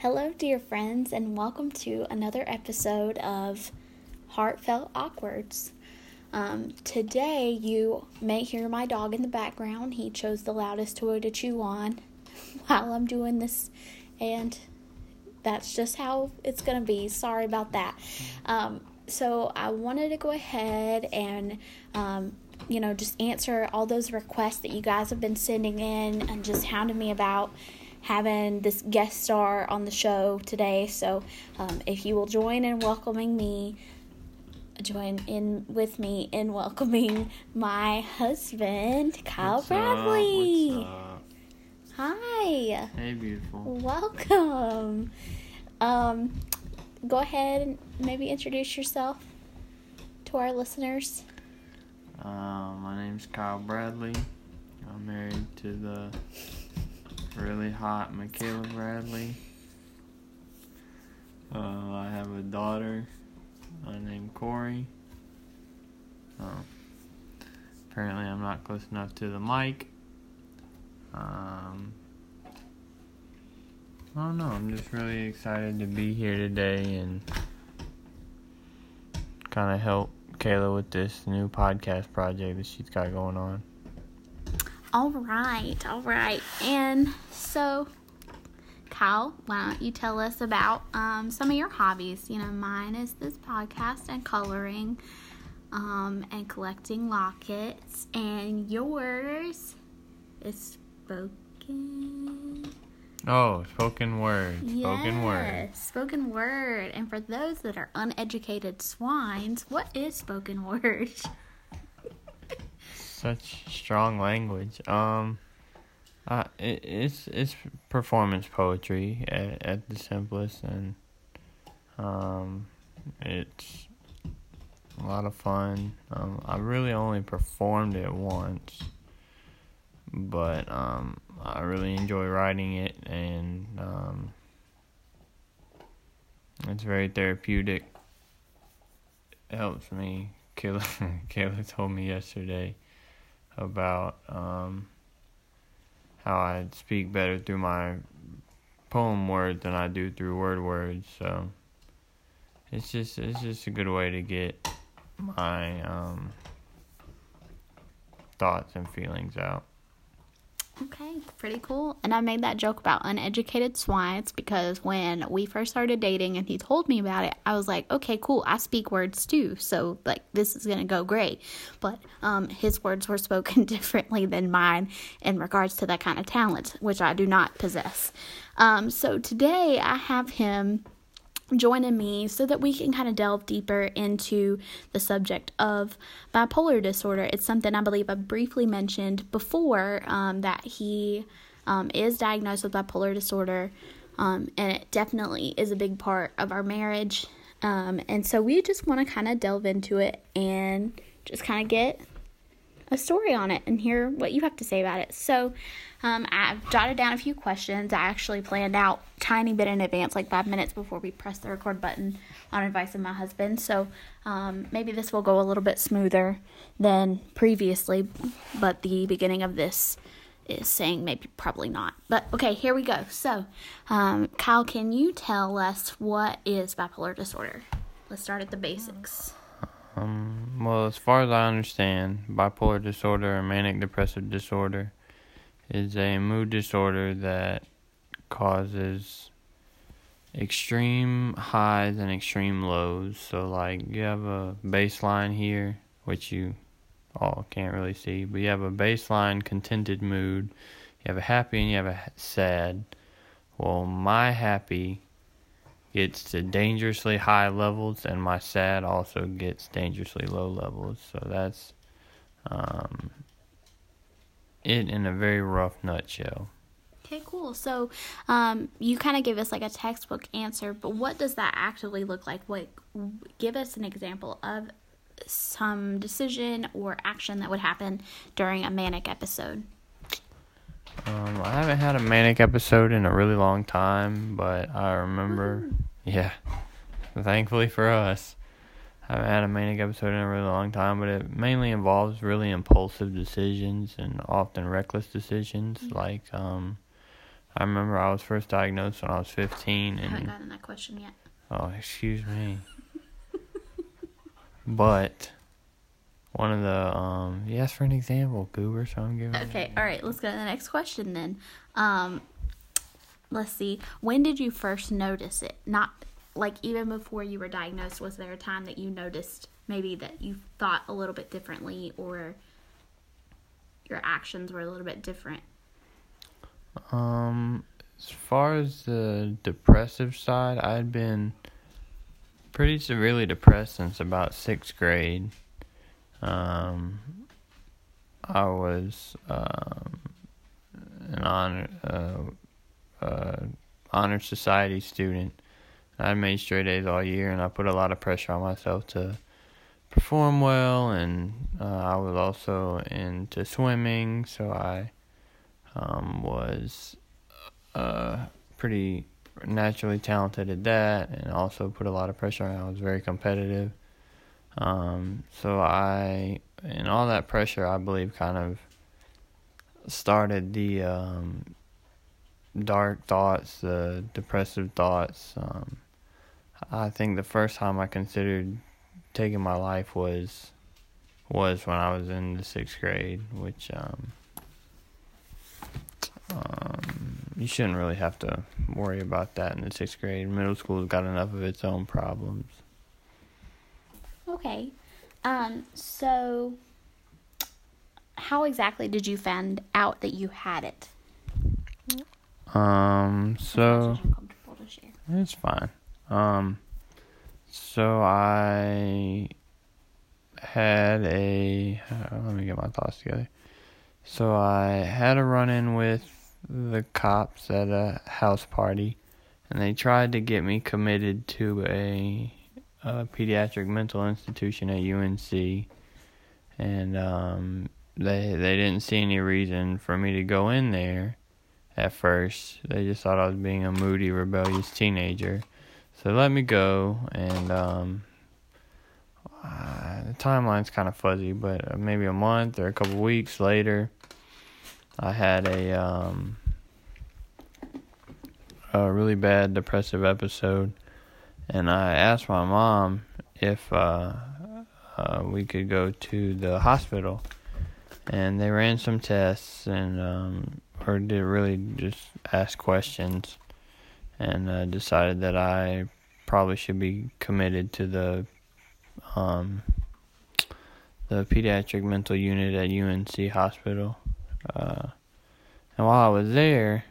Hello, dear friends, and welcome to another episode of Heartfelt Awkwards. Um, today, you may hear my dog in the background. He chose the loudest toy to chew on while I'm doing this, and that's just how it's going to be. Sorry about that. Um, so, I wanted to go ahead and um, you know, just answer all those requests that you guys have been sending in and just hounding me about having this guest star on the show today. So, um, if you will join in welcoming me, join in with me in welcoming my husband, Kyle What's Bradley. Up? What's up? Hi. Hey, beautiful. Welcome. Um, go ahead and maybe introduce yourself to our listeners. Uh, my name's Kyle Bradley. I'm married to the really hot Michaela Bradley. Uh, I have a daughter uh, named Corey. Uh, apparently, I'm not close enough to the mic. Um, I don't know. I'm just really excited to be here today and kind of help Kayla with this new podcast project that she's got going on. All right, all right. And so, Kyle, why don't you tell us about um, some of your hobbies? You know, mine is this podcast and coloring um, and collecting lockets, and yours is spoken. Oh, spoken word. Spoken word. Spoken word. And for those that are uneducated swines, what is spoken word? Such strong language. Um, uh, it, it's it's performance poetry at, at the simplest, and um, it's a lot of fun. Um, I really only performed it once, but um, I really enjoy writing it, and um, it's very therapeutic. It helps me. Kayla, Kayla told me yesterday about um, how I speak better through my poem words than I do through word words. So it's just it's just a good way to get my um, thoughts and feelings out. Okay, pretty cool. And I made that joke about uneducated swines because when we first started dating and he told me about it, I was like, okay, cool. I speak words too. So, like, this is to go great. But um, his words were spoken differently than mine in regards to that kind of talent, which I do not possess. Um, so, today I have him joining me so that we can kind of delve deeper into the subject of bipolar disorder. It's something I believe I briefly mentioned before um, that he um, is diagnosed with bipolar disorder, um, and it definitely is a big part of our marriage. Um, and so we just want to kind of delve into it and just kind of get a story on it and hear what you have to say about it. So, um, I've jotted down a few questions. I actually planned out tiny bit in advance, like five minutes before we press the record button, on advice of my husband. So um, maybe this will go a little bit smoother than previously, but the beginning of this is saying maybe probably not. But okay, here we go. So, um, Kyle, can you tell us what is bipolar disorder? Let's start at the basics. Um, well, as far as I understand, bipolar disorder or manic depressive disorder is a mood disorder that causes extreme highs and extreme lows. So, like, you have a baseline here, which you all can't really see, but you have a baseline contented mood, you have a happy, and you have a sad. Well, my happy gets to dangerously high levels, and my sad also gets dangerously low levels. So, that's um, it in a very rough nutshell. Okay, cool. So, um, you kind of gave us like a textbook answer, but what does that actually look like? What give us an example of some decision or action that would happen during a manic episode? Um, I haven't had a manic episode in a really long time, but I remember, yeah, thankfully for us, I haven't had a manic episode in a really long time, but it mainly involves really impulsive decisions and often reckless decisions. Like, um, I remember I was first diagnosed when I was 15, I haven't gotten that question yet. oh, excuse me. but one of the um, you asked for an example, goober, so I'm giving. Okay, all right, let's go to the next question then. Um, let's see. When did you first notice it? Not like even before you were diagnosed, was there a time that you noticed maybe that you thought a little bit differently or your actions were a little bit different? Um, as far as the depressive side, I'd been pretty severely depressed since about sixth grade. Um, I was um, an honor uh, uh, honor society student. I made straight A's all year, and I put a lot of pressure on myself to perform well. And uh, I was also into swimming, so I um, was uh, pretty naturally talented at that, and also put a lot of pressure on. I was very competitive. Um, so I, and all that pressure, I believe, kind of started the um, dark thoughts, the depressive thoughts. Um, I think the first time I considered taking my life was was when I was in the sixth grade, which um, um, you shouldn't really have to worry about that in the sixth grade. Middle school's got enough of its own problems. Okay. Um, so how exactly did you find out that you had it? Um, so much as you're comfortable to share. it's fine. Um, so I had a. Uh, let me get my thoughts together. So I had a run in with the cops at a house party, and they tried to get me committed to a, a pediatric mental institution at UNC, and um, they they didn't see any reason for me to go in there. At first, they just thought I was being a moody, rebellious teenager. So let me go, and um, uh, the timeline's kind of fuzzy, but maybe a month or a couple weeks later, I had a um, a really bad depressive episode, and I asked my mom if uh, uh, we could go to the hospital, and they ran some tests and um, or did really just ask questions, and uh, decided that I probably should be committed to the um, the pediatric mental unit at UNC Hospital. Uh, and while I was there,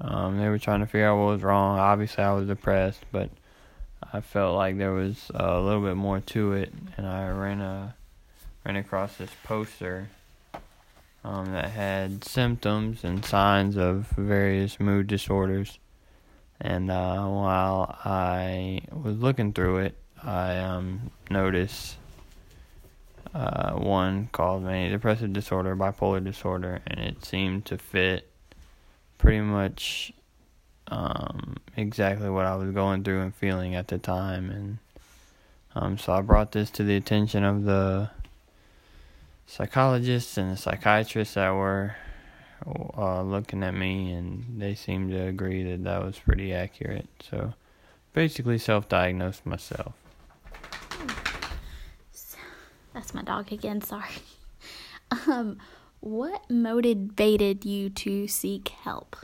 um, they were trying to figure out what was wrong. Obviously, I was depressed, but I felt like there was a little bit more to it, and I ran a ran across this poster um, that had symptoms and signs of various mood disorders. And uh, while I was looking through it, I um, noticed uh, one called mania depressive disorder, bipolar disorder, and it seemed to fit pretty much um, exactly what I was going through and feeling at the time. And um, so I brought this to the attention of the psychologists and the psychiatrists that were uh, looking at me, and they seemed to agree that that was pretty accurate. So basically, self diagnosed myself. That's my dog again, sorry. Um, what motivated you to seek help?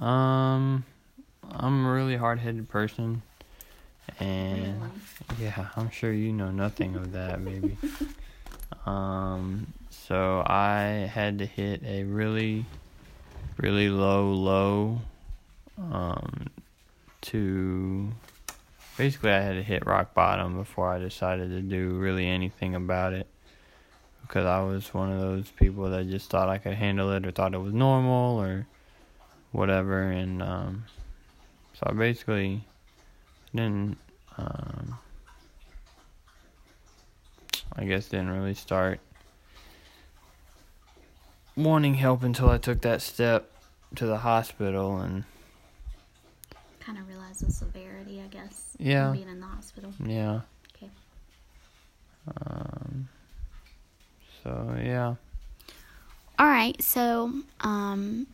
Um, I'm a really hard headed person, and Really? yeah, I'm sure you know nothing of that, baby. um, so I had to hit a really, really low low, um, to basically I had to hit rock bottom before I decided to do really anything about it. Because I was one of those people that just thought I could handle it or thought it was normal or whatever and um so I basically didn't um I guess didn't really start wanting help until I took that step to the hospital and Kind of realized the severity, I guess. Yeah. Being in the hospital. yeah. Okay. Um so yeah. All right, so um,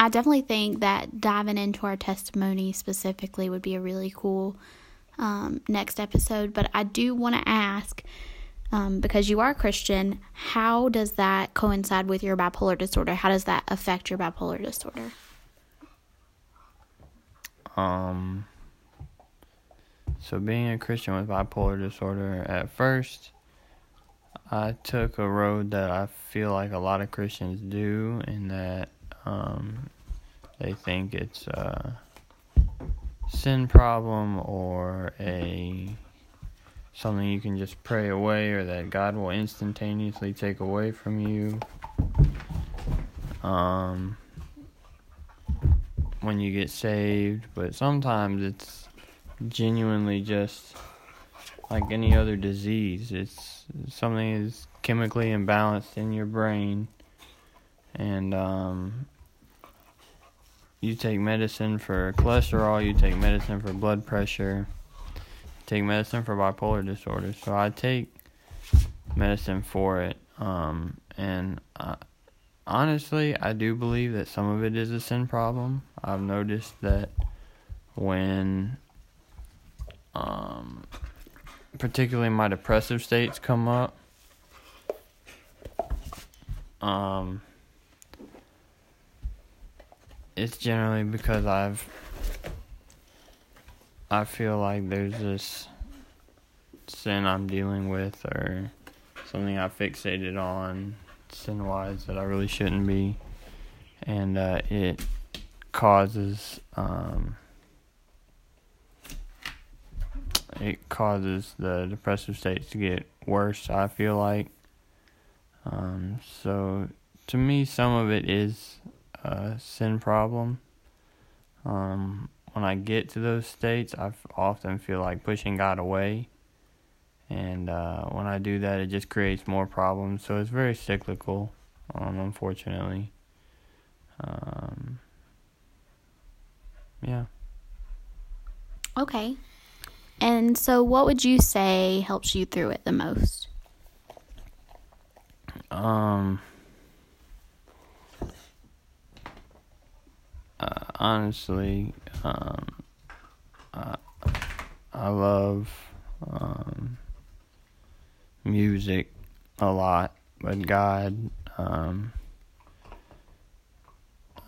I definitely think that diving into our testimony specifically would be a really cool um, next episode. But I do want to ask, um, because you are a Christian, how does that coincide with your bipolar disorder? How does that affect your bipolar disorder? Um, so being a Christian with bipolar disorder, at first, I took a road that I feel like a lot of Christians do, in that um, they think it's a sin problem or a something you can just pray away or that God will instantaneously take away from you. Um, when you get saved, but sometimes it's genuinely just like any other disease. It's something is chemically imbalanced in your brain, and um, you take medicine for cholesterol, you take medicine for blood pressure, take medicine for bipolar disorder. So I take medicine for it, um, and I, honestly, I do believe that some of it is a sin problem. I've noticed that when, um, particularly my depressive states come up, um, it's generally because I've I feel like there's this sin I'm dealing with or something I fixated on sin wise that I really shouldn't be. And uh, it causes um, it causes the depressive states to get worse I feel like um, so to me some of it is a sin problem. Um, when I get to those states, I often feel like pushing God away. And uh, when I do that, it just creates more problems. So it's very cyclical, um, unfortunately. Um, yeah. Okay. And so, what would you say helps you through it the most? Um, uh, honestly, um, I, I love um, music a lot, but God um,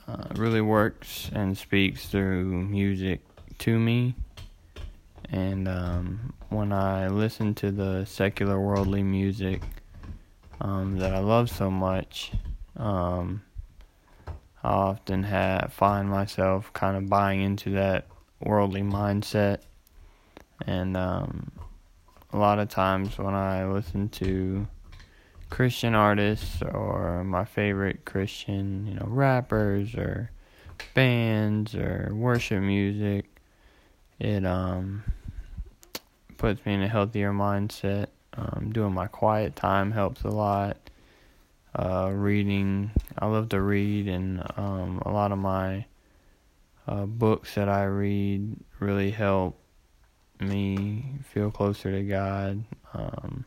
uh, really works and speaks through music to me. And um, when I listen to the secular worldly music um, that I love so much, um, I often have find myself kind of buying into that worldly mindset, and um, a lot of times when I listen to Christian artists or my favorite Christian, you know, rappers or bands or worship music, it um puts me in a healthier mindset. Um, doing my quiet time helps a lot uh, reading. I love to read, and um, a lot of my uh, books that I read really help me feel closer to God. Um,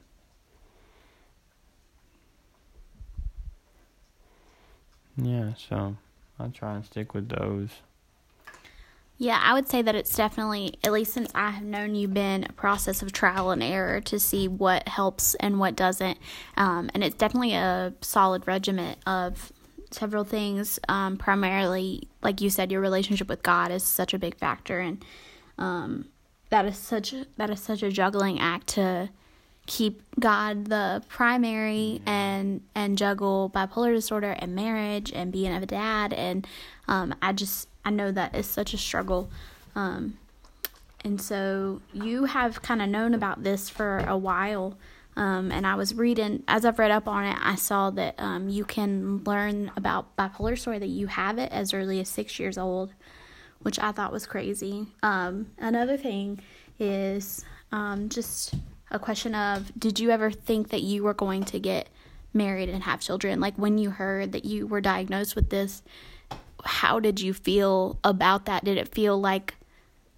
yeah, so I try and stick with those. Yeah, I would say that it's definitely, at least since I have known you, been a process of trial and error to see what helps and what doesn't. Um, and it's definitely a solid regiment of several things. Um, primarily, like you said, your relationship with God is such a big factor, and um, that is such that is such a juggling act to keep God the primary and and juggle bipolar disorder and marriage and being a dad and um, I just I know that is such a struggle. Um, and so you have kind of known about this for a while. Um, and I was reading, as I've read up on it, I saw that um, you can learn about bipolar disorder, that you have it as early as six years old, which I thought was crazy. Um, another thing is um, just a question of did you ever think that you were going to get married and have children? Like when you heard that you were diagnosed with this, how did you feel about that? Did it feel like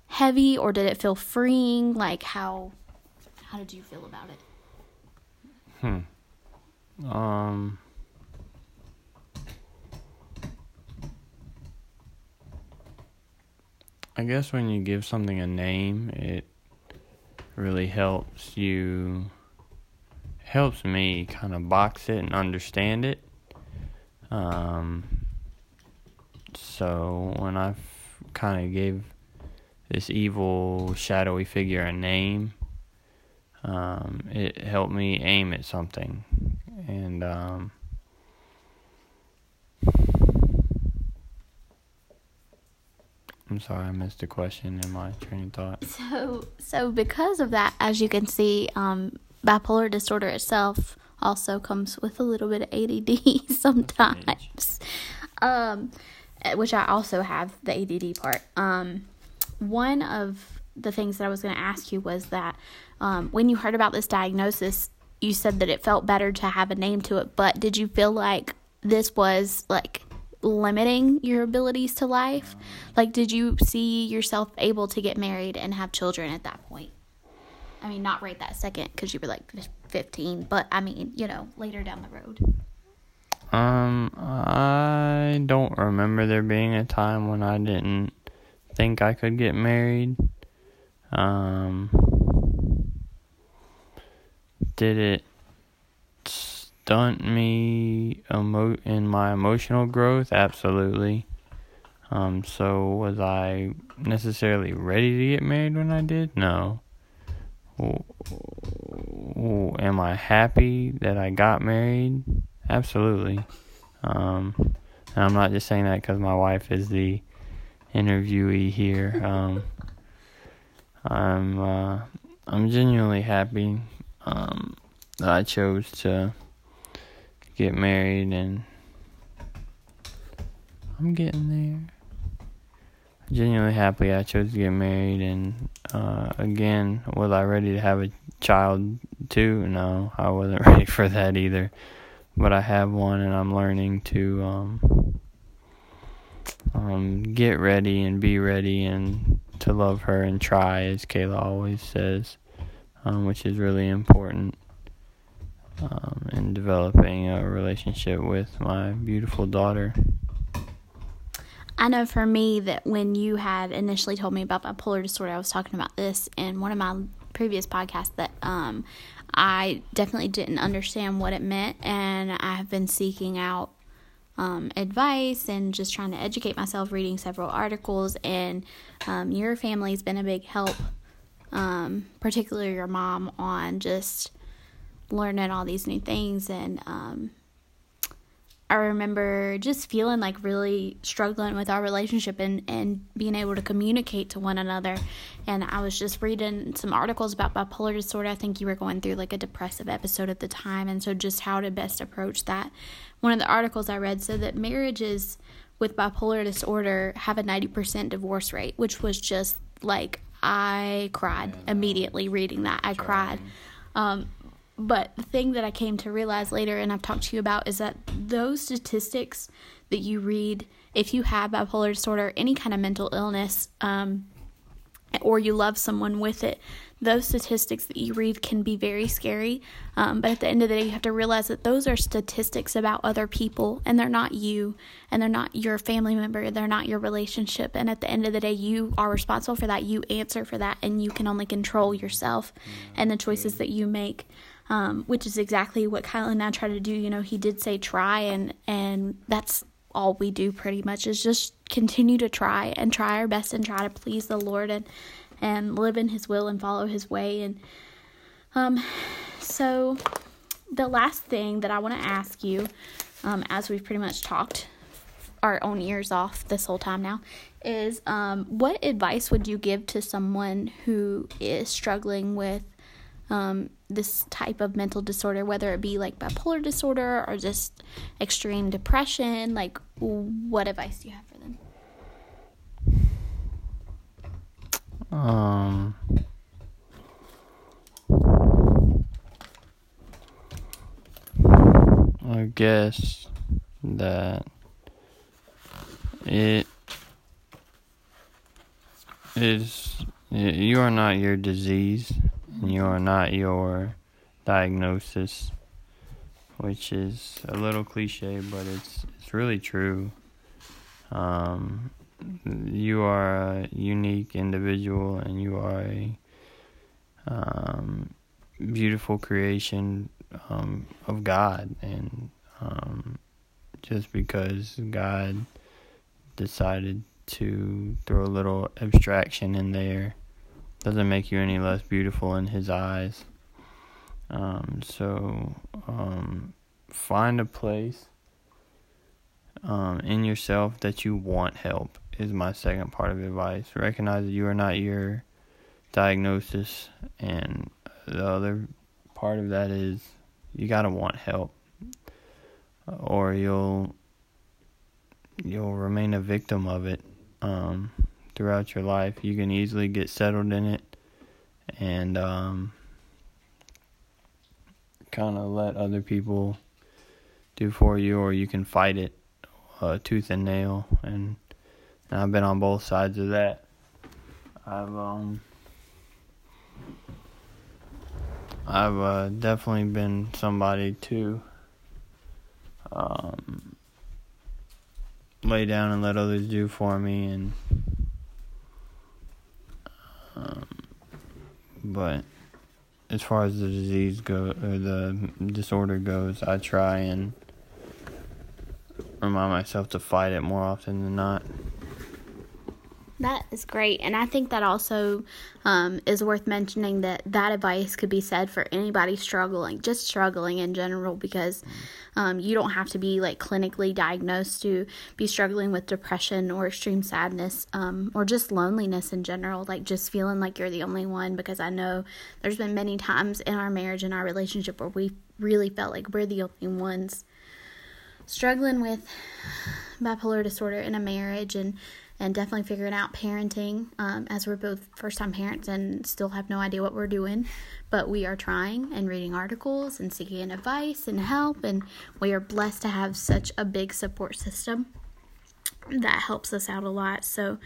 heavy or did it feel freeing? Like how how did you feel about it? Hmm. Um I guess when you give something a name, it really helps you helps me kind of box it and understand it. Um so when I kind of gave this evil, shadowy figure a name, um, it helped me aim at something. And um, I'm sorry, I missed a question in my train of thought. So, so because of that, as you can see, um, bipolar disorder itself also comes with a little bit of ADD sometimes, um, which I also have the ADD part. Um, one of the things that I was going to ask you was that um, when you heard about this diagnosis, you said that it felt better to have a name to it, but did you feel like this was like limiting your abilities to life? Like, did you see yourself able to get married and have children at that point? I mean, not right that second because you were like 15, but I mean, you know, later down the road. Um, I don't remember there being a time when I didn't think I could get married. Um, did it stunt me emo- in my emotional growth? Absolutely. Um, so was I necessarily ready to get married when I did? No. Am I happy that I got married? Absolutely. Um, and I'm not just saying that because my wife is the interviewee here. Um, I'm uh, I'm genuinely happy um, that I chose to get married, and I'm getting there. Genuinely happy I chose to get married, and uh, again, was I ready to have a child too? No, I wasn't ready for that either. But I have one, and I'm learning to um, um, get ready and be ready and to love her and try, as Kayla always says, um, which is really important um, in developing a relationship with my beautiful daughter. I know for me that when you had initially told me about bipolar disorder, I was talking about this in one of my previous podcasts that um, I definitely didn't understand what it meant, and I have been seeking out um, advice and just trying to educate myself, reading several articles. And um, your family's been a big help, um, particularly your mom, on just learning all these new things. And um, I remember just feeling like really struggling with our relationship and, and being able to communicate to one another. And I was just reading some articles about bipolar disorder. I think you were going through like a depressive episode at the time. And so just how to best approach that one of the articles I read said that marriages with bipolar disorder have a 90% divorce rate, which was just like I cried immediately reading that. I cried. Um, but the thing that I came to realize later, and I've talked to you about, is that those statistics that you read, if you have bipolar disorder, any kind of mental illness, um, or you love someone with it, those statistics that you read can be very scary. Um, but at the end of the day, you have to realize that those are statistics about other people and they're not you and they're not your family member. They're not your relationship. And at the end of the day, you are responsible for that. You answer for that and you can only control yourself and the choices that you make. Um, which is exactly what Kyle and I try to do. You know, he did say try, and and that's all we do pretty much is just continue to try and try our best and try to please the Lord and and live in his will and follow his way and um so the last thing that I want to ask you um as we've pretty much talked our own ears off this whole time now is um what advice would you give to someone who is struggling with um, this type of mental disorder, whether it be like bipolar disorder or just extreme depression? Like, what advice do you have for them? Um, I guess that it is you are not your disease you are not your diagnosis which is a little cliche but it's it's really true um, you are a unique individual and you are a um, beautiful creation um, of God. And um, just because God decided to throw a little abstraction in there doesn't make you any less beautiful in His eyes. Um, so um, find a place um, in yourself that you want help is my second part of advice. Recognize that you are not your diagnosis, and the other part of that is you gotta want help, or you'll you'll remain a victim of it um, throughout your life. You can easily get settled in it, and um, kind of let other people do for you, or you can fight it uh, tooth and nail, and, and I've been on both sides of that. I've um I've uh, definitely been somebody to um, lay down and let others do for me, and um, but as far as the disease go or the disorder goes, I try and remind myself to fight it more often than not. That is great. And I think that also um, is worth mentioning that that advice could be said for anybody struggling, just struggling in general, because um, you don't have to be like clinically diagnosed to be struggling with depression or extreme sadness um, or just loneliness in general, like just feeling like you're the only one. Because I know there's been many times in our marriage and our relationship where we really felt like we're the only ones struggling with bipolar disorder in a marriage and and definitely figuring out parenting um, as we're both first time parents and still have no idea what we're doing. But we are trying and reading articles and seeking advice and help and we are blessed to have such a big support system that helps us out a lot. So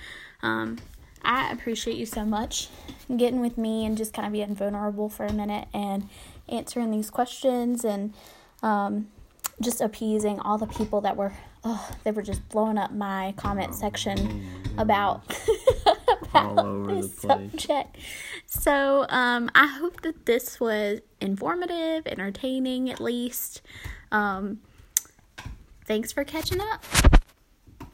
um, i appreciate you so much getting with me and just kind of being vulnerable for a minute and answering these questions and um, just appeasing all the people that were oh, they were just blowing up my comment section about, about this subject. So um, I hope that this was informative, entertaining at least. Um, thanks for catching up.